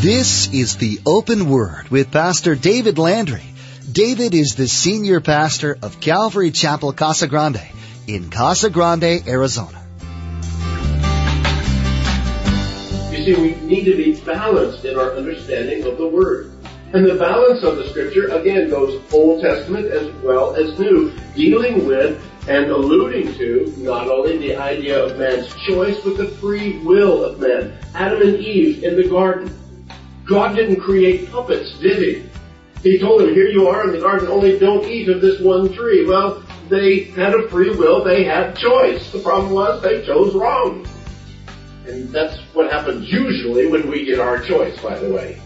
This is the Open Word with Pastor David Landry. David is the senior pastor of Calvary Chapel Casa Grande in Casa Grande, Arizona. You see, we need to be balanced in our understanding of the Word. And the balance of the Scripture, again, goes Old Testament as well as New, dealing with and alluding to not only the idea of man's choice, but the free will of man. Adam and Eve in the garden. God didn't create puppets, did he? He told them, here you are in the garden, only don't eat of this one tree. Well, they had a free will, they had choice. The problem was they chose wrong. And that's what happens usually when we get our choice, by the way.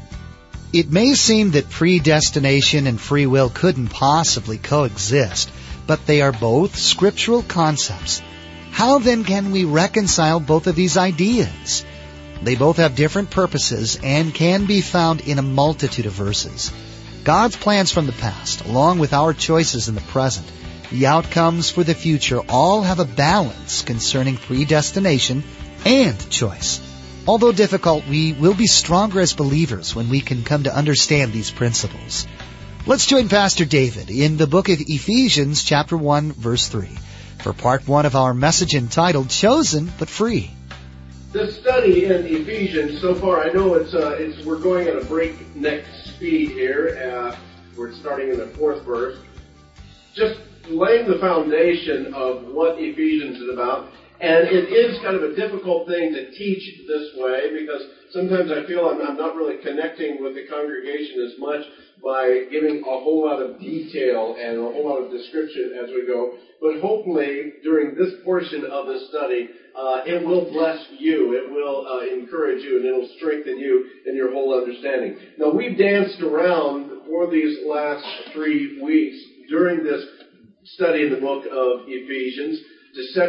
It may seem that predestination and free will couldn't possibly coexist, but they are both scriptural concepts. How then can we reconcile both of these ideas? They both have different purposes and can be found in a multitude of verses. God's plans from the past, along with our choices in the present, the outcomes for the future all have a balance concerning predestination and choice. Although difficult, we will be stronger as believers when we can come to understand these principles. Let's join Pastor David in the book of Ephesians chapter 1 verse 3 for part 1 of our message entitled Chosen but Free. The study in Ephesians so far, I know it's uh, it's we're going at a breakneck speed here. Uh, we're starting in the fourth verse, just laying the foundation of what Ephesians is about. And it is kind of a difficult thing to teach this way because sometimes I feel I'm, I'm not really connecting with the congregation as much by giving a whole lot of detail and a whole lot of description as we go. But hopefully, during this portion of the study, uh, it will bless you. It will uh, encourage you, and it will strengthen you in your whole understanding. Now, we've danced around for these last three weeks during this study in the book of Ephesians to set,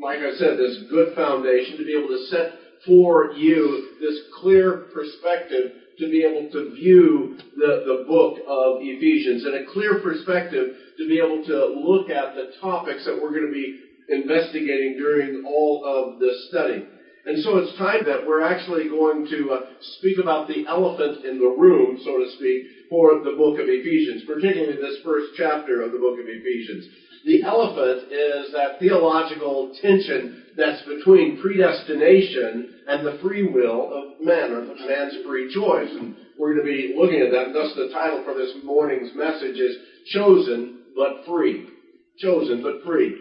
like I said, this good foundation to be able to set for you this clear perspective to be able to view the, the book of Ephesians and a clear perspective to be able to look at the topics that we're going to be investigating during all of this study. And so it's time that we're actually going to uh, speak about the elephant in the room, so to speak, for the book of Ephesians, particularly this first chapter of the book of Ephesians. The elephant is that theological tension that's between predestination and the free will of man, or man's free choice. And we're going to be looking at that. Thus the title for this morning's message is Chosen but Free. Chosen but Free.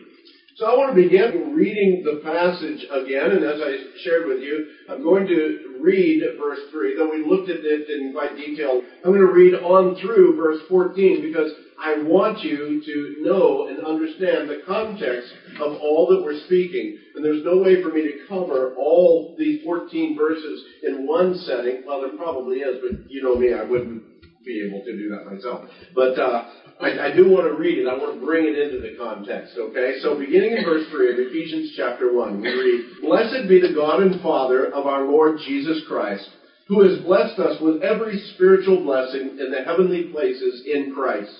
So I want to begin reading the passage again, and as I shared with you, I'm going to read verse 3, though we looked at it in quite detail. I'm going to read on through verse 14 because I want you to know and understand the context of all that we're speaking. And there's no way for me to cover all these 14 verses in one setting. Well, there probably is, but you know me, I wouldn't be able to do that myself. But uh, I, I, do want to read it. I want to bring it into the context, okay? So beginning in verse 3 of Ephesians chapter 1, we read, Blessed be the God and Father of our Lord Jesus Christ, who has blessed us with every spiritual blessing in the heavenly places in Christ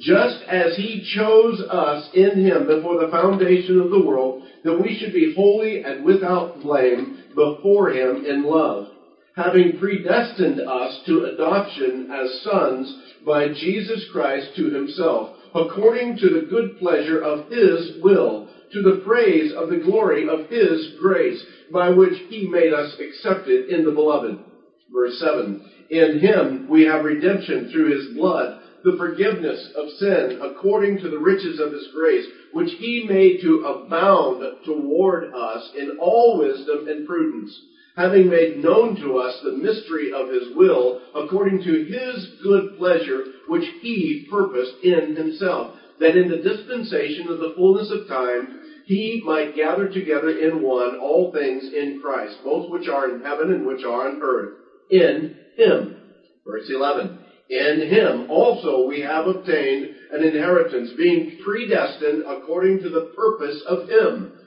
just as he chose us in him before the foundation of the world, that we should be holy and without blame before him in love, having predestined us to adoption as sons by Jesus Christ to himself, according to the good pleasure of his will, to the praise of the glory of his grace, by which he made us accepted in the beloved. Verse 7. In him we have redemption through his blood, the forgiveness of sin according to the riches of his grace, which he made to abound toward us in all wisdom and prudence, having made known to us the mystery of his will according to his good pleasure, which he purposed in himself, that in the dispensation of the fullness of time he might gather together in one all things in Christ, both which are in heaven and which are on earth, in him. Verse 11. In him also we have obtained an inheritance, being predestined according to the purpose of him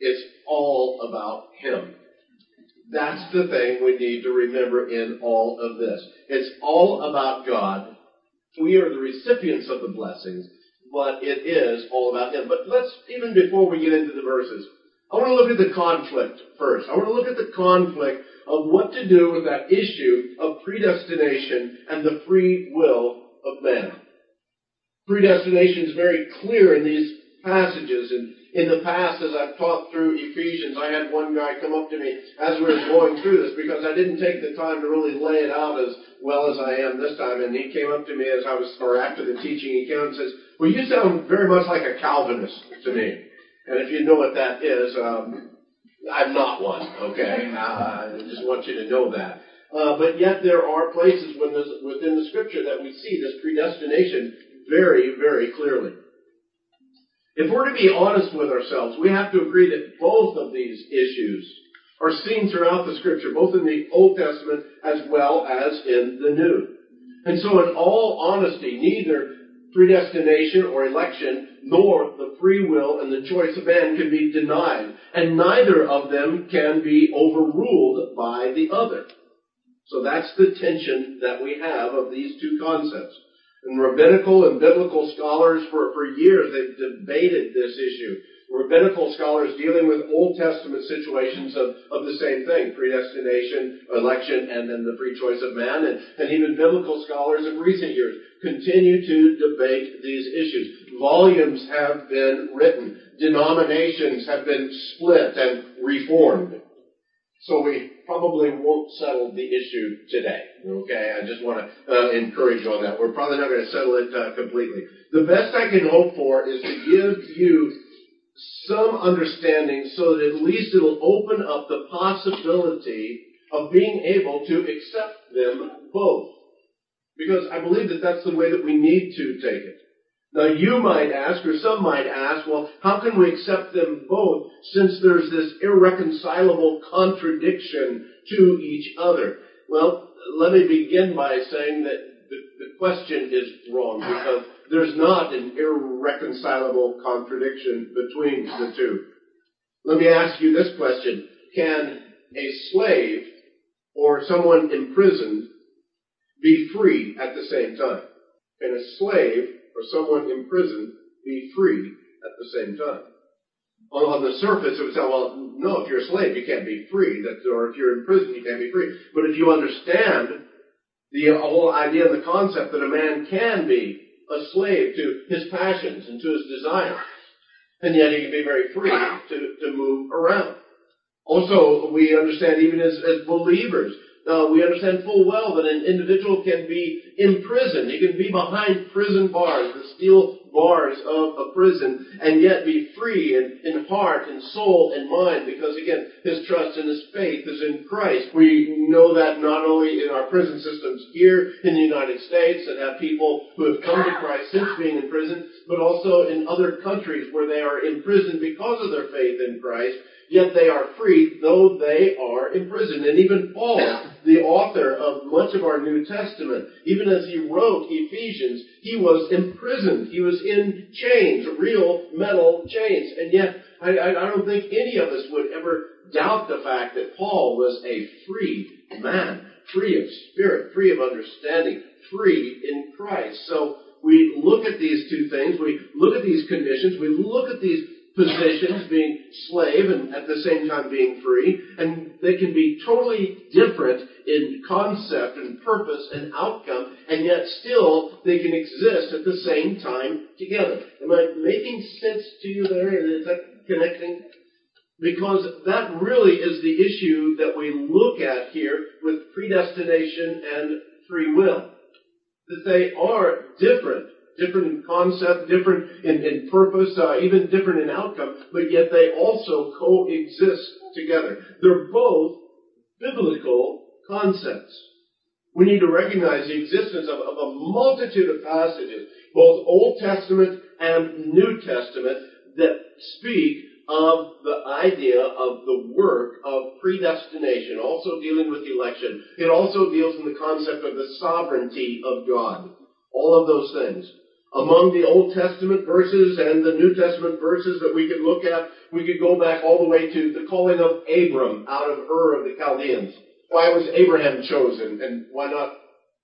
It's all about him. That's the thing we need to remember in all of this. It's all about God we are the recipients of the blessings, but it is all about Him. But let's, even before we get into the verses, I want to look at the conflict first. I want to look at the conflict of what to do with that issue of predestination and the free will of man. Predestination is very clear in these passages, and in the past, as I've taught through Ephesians, I had one guy come up to me as we were going through this because I didn't take the time to really lay it out as well as I am this time. And he came up to me as I was, or after the teaching, he came and says, "Well, you sound very much like a Calvinist to me." And if you know what that is, um, I'm not one. Okay, uh, I just want you to know that. Uh, but yet there are places within the Scripture that we see this predestination very, very clearly. If we're to be honest with ourselves, we have to agree that both of these issues are seen throughout the scripture, both in the Old Testament as well as in the New. And so in all honesty, neither predestination or election nor the free will and the choice of man can be denied. And neither of them can be overruled by the other. So that's the tension that we have of these two concepts. And rabbinical and biblical scholars for, for years, they've debated this issue. Rabbinical scholars dealing with Old Testament situations of, of the same thing, predestination, election, and then the free choice of man. And, and even biblical scholars of recent years continue to debate these issues. Volumes have been written. Denominations have been split and reformed. So we probably won't settle the issue today. Okay, I just want to uh, encourage you on that. We're probably not going to settle it uh, completely. The best I can hope for is to give you some understanding so that at least it'll open up the possibility of being able to accept them both. Because I believe that that's the way that we need to take it. Now you might ask, or some might ask, well, how can we accept them both since there's this irreconcilable contradiction to each other? Well, let me begin by saying that the, the question is wrong because there's not an irreconcilable contradiction between the two. Let me ask you this question. Can a slave or someone imprisoned be free at the same time? Can a slave or someone in prison be free at the same time. On, the surface, it would sound, well, no, if you're a slave, you can't be free. That, or if you're in prison, you can't be free. But if you understand the uh, whole idea and the concept that a man can be a slave to his passions and to his desires, and yet he can be very free to, to move around. Also, we understand even as, as believers uh, we understand full well that an individual can be imprisoned. He can be behind prison bars, the steel bars of a prison, and yet be free in, in heart and soul and mind because, again, his trust and his faith is in Christ. We know that not only in our prison systems here in the United States that have people who have come to Christ since being in prison, but also in other countries where they are imprisoned because of their faith in Christ yet they are free, though they are imprisoned. And even Paul, the author of much of our New Testament, even as he wrote Ephesians, he was imprisoned. He was in chains, real metal chains. And yet, I, I don't think any of us would ever doubt the fact that Paul was a free man, free of spirit, free of understanding, free in Christ. So we look at these two things, we look at these conditions, we look at these positions, being slave and at the same time being free, and they can be totally different in concept and purpose and outcome, and yet still they can exist at the same time together. Am I making sense to you there? Is that connecting? Because that really is the issue that we look at here with predestination and free will. That they are different different in concept, different in, in purpose, uh, even different in outcome, but yet they also coexist together. They're both biblical concepts. We need to recognize the existence of, of a multitude of passages, both Old Testament and New Testament, that speak of the idea of the work of predestination, also dealing with election. It also deals in the concept of the sovereignty of God. All of those things. Among the Old Testament verses and the New Testament verses that we could look at, we could go back all the way to the calling of Abram out of Ur of the Chaldeans. Why was Abraham chosen and why not,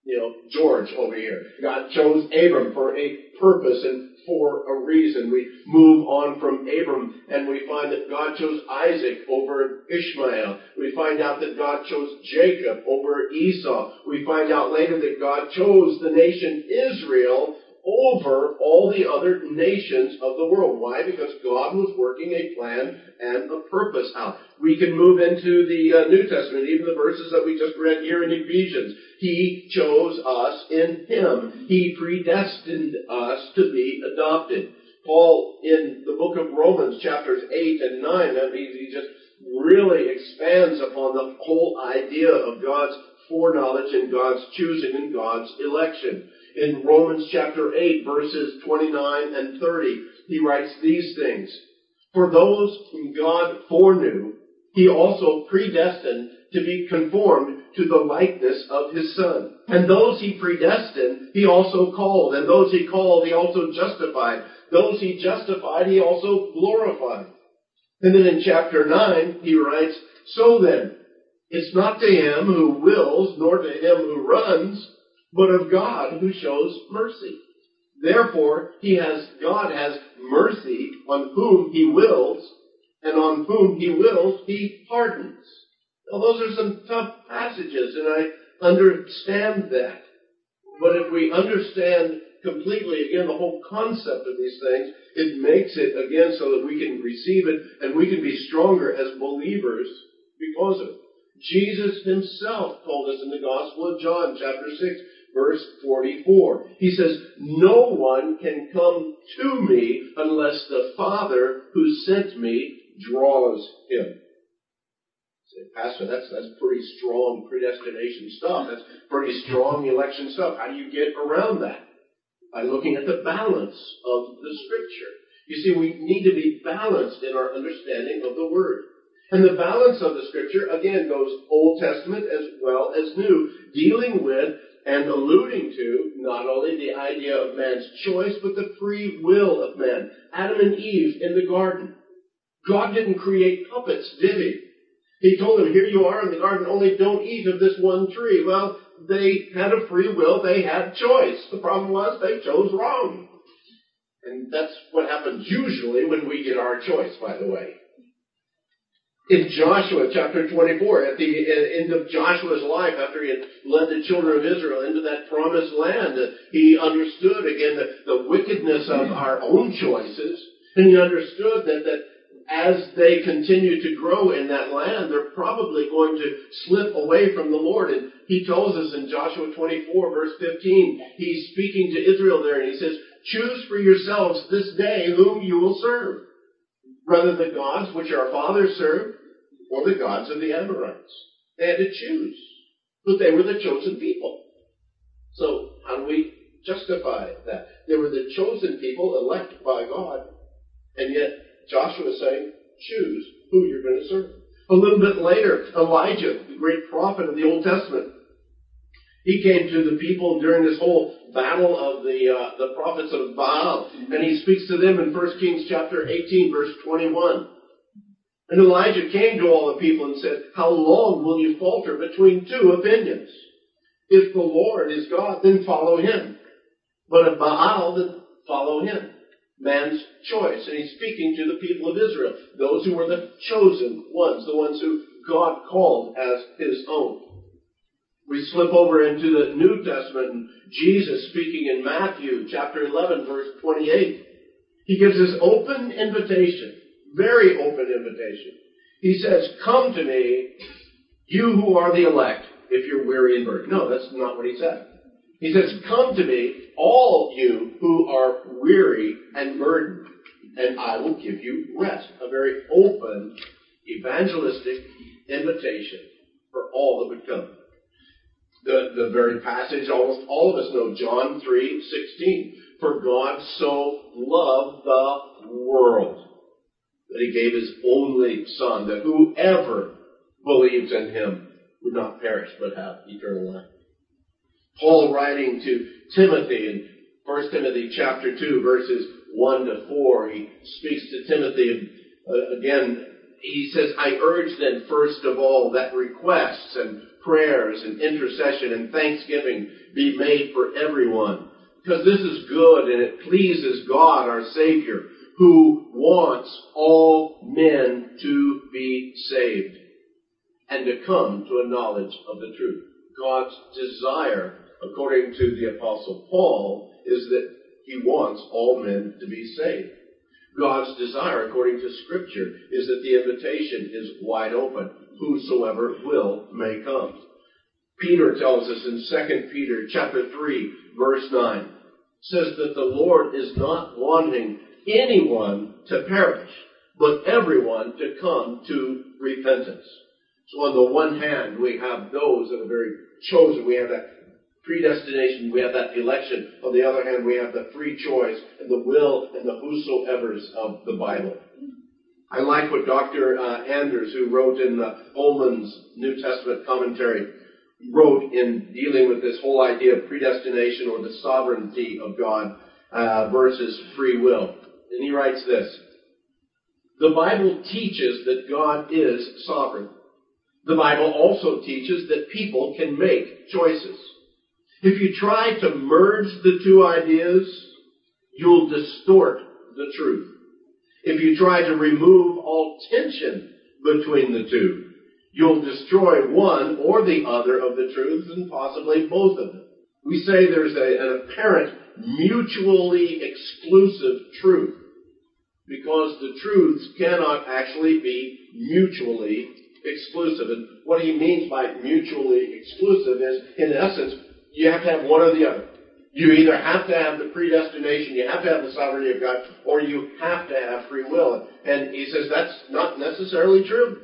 you know, George over here? God chose Abram for a purpose and for a reason. We move on from Abram and we find that God chose Isaac over Ishmael. We find out that God chose Jacob over Esau. We find out later that God chose the nation Israel over all the other nations of the world. Why? Because God was working a plan and a purpose out. We can move into the uh, New Testament, even the verses that we just read here in Ephesians. He chose us in Him. He predestined us to be adopted. Paul, in the book of Romans, chapters 8 and 9, I mean, he just really expands upon the whole idea of God's foreknowledge and God's choosing and God's election in Romans chapter 8 verses 29 and 30, he writes these things. For those whom God foreknew, he also predestined to be conformed to the likeness of his son. And those he predestined, he also called. And those he called, he also justified. Those he justified, he also glorified. And then in chapter 9, he writes, So then, it's not to him who wills, nor to him who runs, but of God who shows mercy. Therefore, he has, God has mercy on whom he wills, and on whom he wills, he pardons. Now those are some tough passages, and I understand that. But if we understand completely, again, the whole concept of these things, it makes it, again, so that we can receive it and we can be stronger as believers because of it. Jesus himself told us in the Gospel of John, chapter 6, verse 44. He says, No one can come to me unless the Father who sent me draws him. Say, Pastor, that's, that's pretty strong predestination stuff. That's pretty strong election stuff. How do you get around that? By looking at the balance of the scripture. You see, we need to be balanced in our understanding of the Word. And the balance of the scripture, again, goes Old Testament as well as New, dealing with and alluding to not only the idea of man's choice, but the free will of man. Adam and Eve in the garden. God didn't create puppets, did he? He told them, here you are in the garden, only don't eat of this one tree. Well, they had a free will, they had choice. The problem was they chose wrong. And that's what happens usually when we get our choice, by the way in Joshua chapter 24, at the uh, end of Joshua's life, after he had led the children of Israel into that promised land, he understood again the, the wickedness of our own choices, and he understood that, that as they continue to grow in that land, they're probably going to slip away from the Lord. And he tells us in Joshua 24 verse 15, he's speaking to Israel there and he says, choose for yourselves this day whom you will serve rather the gods which our fathers served or the gods of the Amorites. They had to choose. But they were the chosen people. So how do we justify that? They were the chosen people elected by God. And yet Joshua is saying, choose who you're going to serve. A little bit later, Elijah, the great prophet of the Old Testament, he came to the people during this whole battle of the uh, the prophets of Baal, and he speaks to them in 1 Kings chapter 18, verse 21. And Elijah came to all the people and said, How long will you falter between two opinions? If the Lord is God, then follow him. But if Baal, then follow him. Man's choice. And he's speaking to the people of Israel, those who were the chosen ones, the ones who God called as his own. We slip over into the New Testament and Jesus speaking in Matthew chapter 11 verse 28. He gives this open invitation, very open invitation. He says, come to me, you who are the elect, if you're weary and burdened. No, that's not what he said. He says, come to me, all you who are weary and burdened, and I will give you rest. A very open, evangelistic invitation for all that would come. The, the very passage almost all of us know, John 3, 16. For God so loved the world that he gave his only son, that whoever believes in him would not perish but have eternal life. Paul writing to Timothy in 1 Timothy chapter 2 verses 1 to 4, he speaks to Timothy uh, again. He says, I urge then first of all that requests and prayers and intercession and thanksgiving be made for everyone. Because this is good and it pleases God our Savior who wants all men to be saved and to come to a knowledge of the truth. God's desire, according to the apostle Paul, is that he wants all men to be saved. God's desire, according to scripture, is that the invitation is wide open. Whosoever will may come. Peter tells us in 2 Peter chapter 3 verse 9, says that the Lord is not wanting anyone to perish, but everyone to come to repentance. So on the one hand, we have those that are very chosen. We have that predestination. We have that election. On the other hand, we have the free choice and the will and the whosoever's of the Bible. I like what Dr. Uh, Anders, who wrote in the Holman's New Testament commentary, wrote in dealing with this whole idea of predestination or the sovereignty of God uh, versus free will. And he writes this. The Bible teaches that God is sovereign. The Bible also teaches that people can make choices. If you try to merge the two ideas, you'll distort the truth. If you try to remove all tension between the two, you'll destroy one or the other of the truths and possibly both of them. We say there's a, an apparent mutually exclusive truth because the truths cannot actually be mutually exclusive. And what he means by mutually exclusive is, in essence, you have to have one or the other. You either have to have the predestination, you have to have the sovereignty of God, or you have to have free will. And he says that's not necessarily true.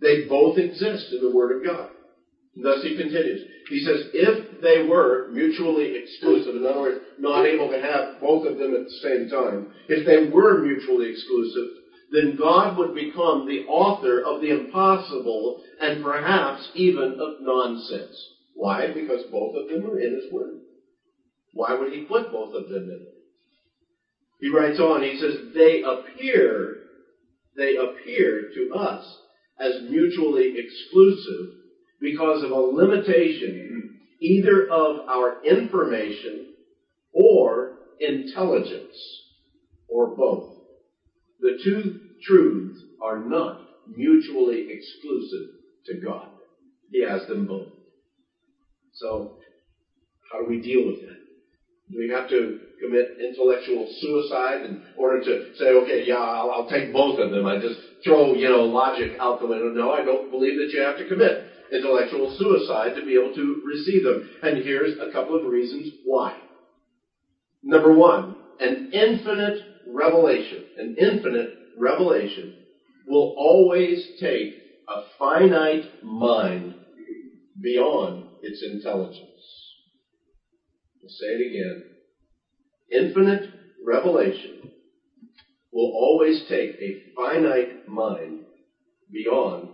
They both exist in the Word of God. Thus he continues. He says, if they were mutually exclusive, in other words, not able to have both of them at the same time, if they were mutually exclusive, then God would become the author of the impossible and perhaps even of nonsense. Why? Because both of them are in His Word. Why would He put both of them in? He writes on, he says, they appear, they appear to us as mutually exclusive because of a limitation either of our information or intelligence or both. The two truths are not mutually exclusive to God. He has them both. So, how do we deal with that? Do we have to commit intellectual suicide in order to say, okay, yeah, I'll, I'll take both of them. I just throw, you know, logic out the window. No, I don't believe that you have to commit intellectual suicide to be able to receive them. And here's a couple of reasons why. Number one, an infinite revelation, an infinite revelation will always take a finite mind beyond its intelligence. I'll say it again. Infinite revelation will always take a finite mind beyond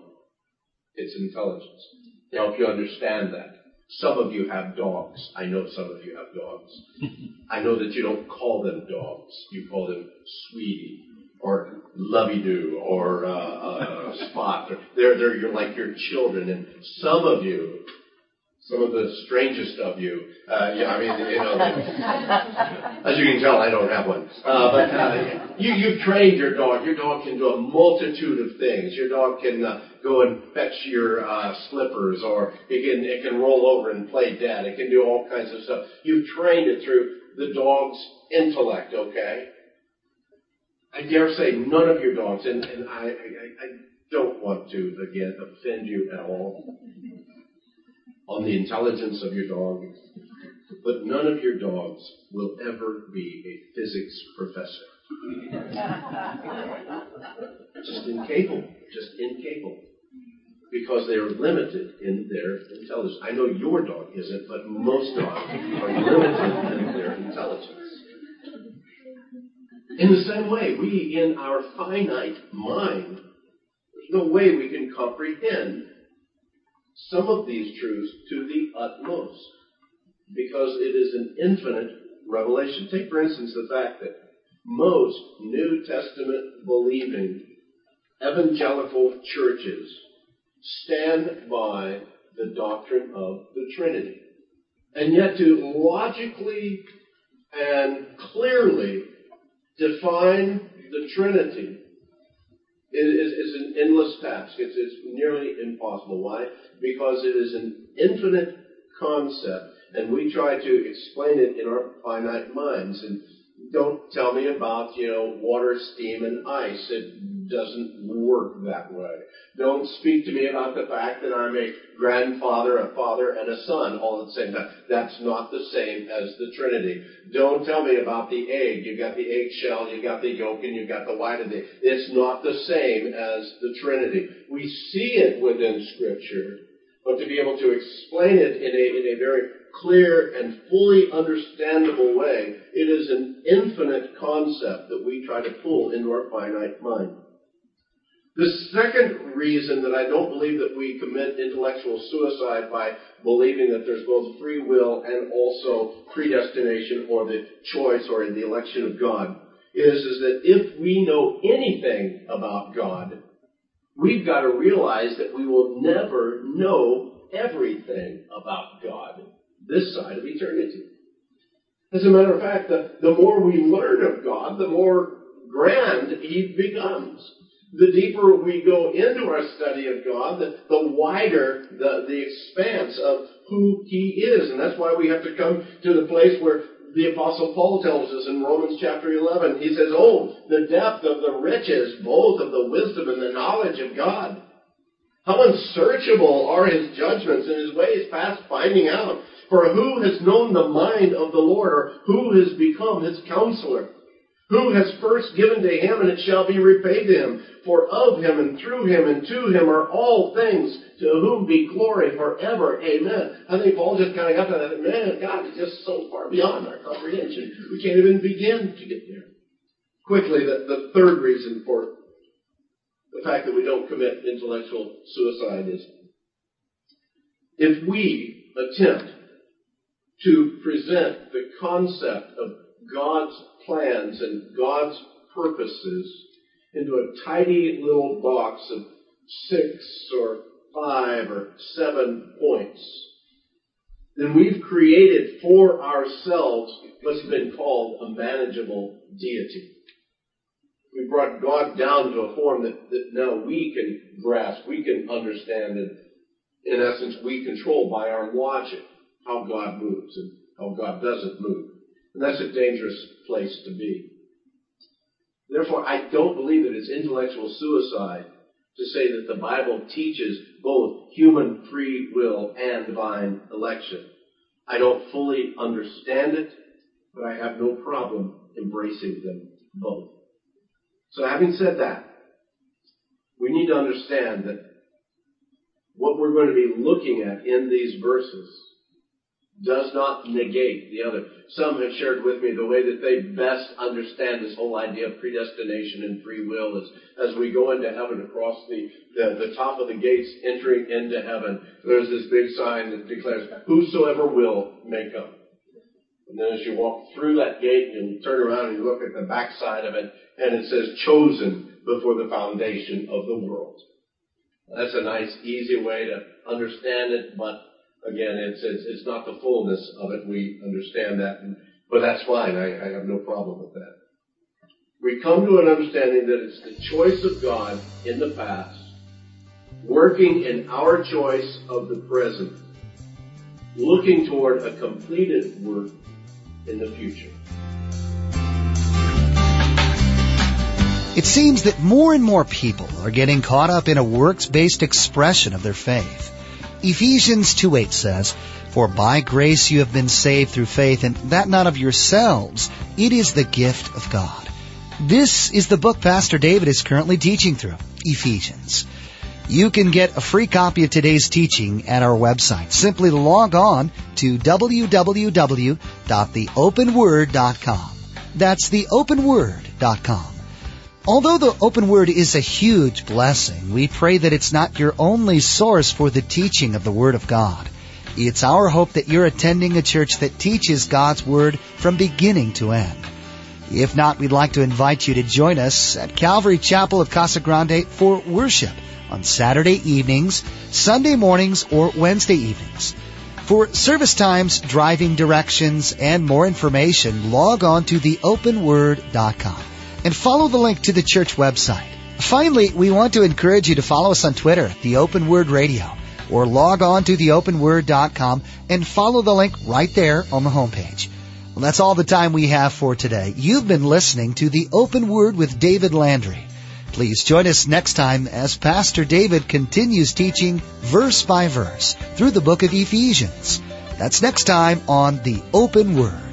its intelligence. To help you understand that. Some of you have dogs. I know some of you have dogs. I know that you don't call them dogs. You call them sweetie or lovey-doo or uh, uh, spot. They're, they're you're like your children. And some of you some of the strangest of you. Uh, yeah, I mean, you know, as you can tell, I don't have one. Uh, but uh, you, you've trained your dog. Your dog can do a multitude of things. Your dog can uh, go and fetch your uh, slippers, or it can it can roll over and play dead. It can do all kinds of stuff. You've trained it through the dog's intellect. Okay. I dare say none of your dogs, and, and I, I, I don't want to again offend you at all on the intelligence of your dog, but none of your dogs will ever be a physics professor. just incapable. Just incapable. because they are limited in their intelligence. I know your dog isn't, but most dogs are limited in their intelligence. In the same way, we, in our finite mind, there's no way we can comprehend some of these truths to the utmost because it is an infinite revelation. Take, for instance, the fact that most New Testament believing evangelical churches stand by the doctrine of the Trinity. And yet to logically and clearly define the Trinity is, is an endless task. It's, it's nearly impossible. Why? Because it is an infinite concept, and we try to explain it in our finite minds. And don't tell me about, you know, water, steam, and ice. It doesn't work that way. Don't speak to me about the fact that I'm a grandfather, a father, and a son all at the same time. That's not the same as the Trinity. Don't tell me about the egg. You've got the eggshell, you've got the yolk, and you've got the white of the egg. It's not the same as the Trinity. We see it within Scripture, but to be able to explain it in a, in a very clear and fully understandable way, it is an infinite concept that we try to pull into our finite mind. The second reason that I don't believe that we commit intellectual suicide by believing that there's both free will and also predestination or the choice or the election of God is, is that if we know anything about God, we've got to realize that we will never know everything about God this side of eternity. As a matter of fact, the, the more we learn of God, the more grand He becomes. The deeper we go into our study of God, the, the wider the, the expanse of who He is. And that's why we have to come to the place where the Apostle Paul tells us in Romans chapter 11. He says, Oh, the depth of the riches, both of the wisdom and the knowledge of God. How unsearchable are his judgments and his ways past finding out. For who has known the mind of the Lord, or who has become his counselor? Who has first given to him, and it shall be repaid to him? For of him, and through him, and to him are all things, to whom be glory forever. Amen. I think Paul just kind of got to that. Man, God is just so far beyond our comprehension. We can't even begin to get there. Quickly, the, the third reason for the fact that we don't commit intellectual suicide is if we attempt to present the concept of God's plans and God's purposes into a tidy little box of six or five or seven points, then we've created for ourselves what's been called a manageable deity. We brought God down to a form that, that now we can grasp, we can understand, and in essence, we control by our logic how God moves and how God doesn't move. And that's a dangerous place to be. Therefore, I don't believe that it's intellectual suicide to say that the Bible teaches both human free will and divine election. I don't fully understand it, but I have no problem embracing them both. So having said that, we need to understand that what we're going to be looking at in these verses does not negate the other. Some have shared with me the way that they best understand this whole idea of predestination and free will is as we go into heaven across the, the, the top of the gates entering into heaven, there's this big sign that declares, whosoever will may come. And then as you walk through that gate and you turn around and you look at the backside of it, and it says chosen before the foundation of the world. That's a nice, easy way to understand it, but again, it's, not the fullness of it. We understand that, but that's fine. I, I have no problem with that. We come to an understanding that it's the choice of God in the past, working in our choice of the present, looking toward a completed work in the future. It seems that more and more people are getting caught up in a works-based expression of their faith. Ephesians 2:8 says, For by grace you have been saved through faith, and that not of yourselves, it is the gift of God. This is the book Pastor David is currently teaching through, Ephesians. You can get a free copy of today's teaching at our website. Simply log on to www.theopenword.com. That's theopenword.com. Although the open word is a huge blessing, we pray that it's not your only source for the teaching of the Word of God. It's our hope that you're attending a church that teaches God's Word from beginning to end. If not, we'd like to invite you to join us at Calvary Chapel of Casa Grande for worship on Saturday evenings, Sunday mornings, or Wednesday evenings. For service times, driving directions, and more information, log on to theopenword.com and follow the link to the church website. Finally, we want to encourage you to follow us on Twitter, The Open Word Radio, or log on to theopenword.com and follow the link right there on the homepage. Well, that's all the time we have for today. You've been listening to The Open Word with David Landry. Please join us next time as Pastor David continues teaching verse by verse through the book of Ephesians. That's next time on The Open Word.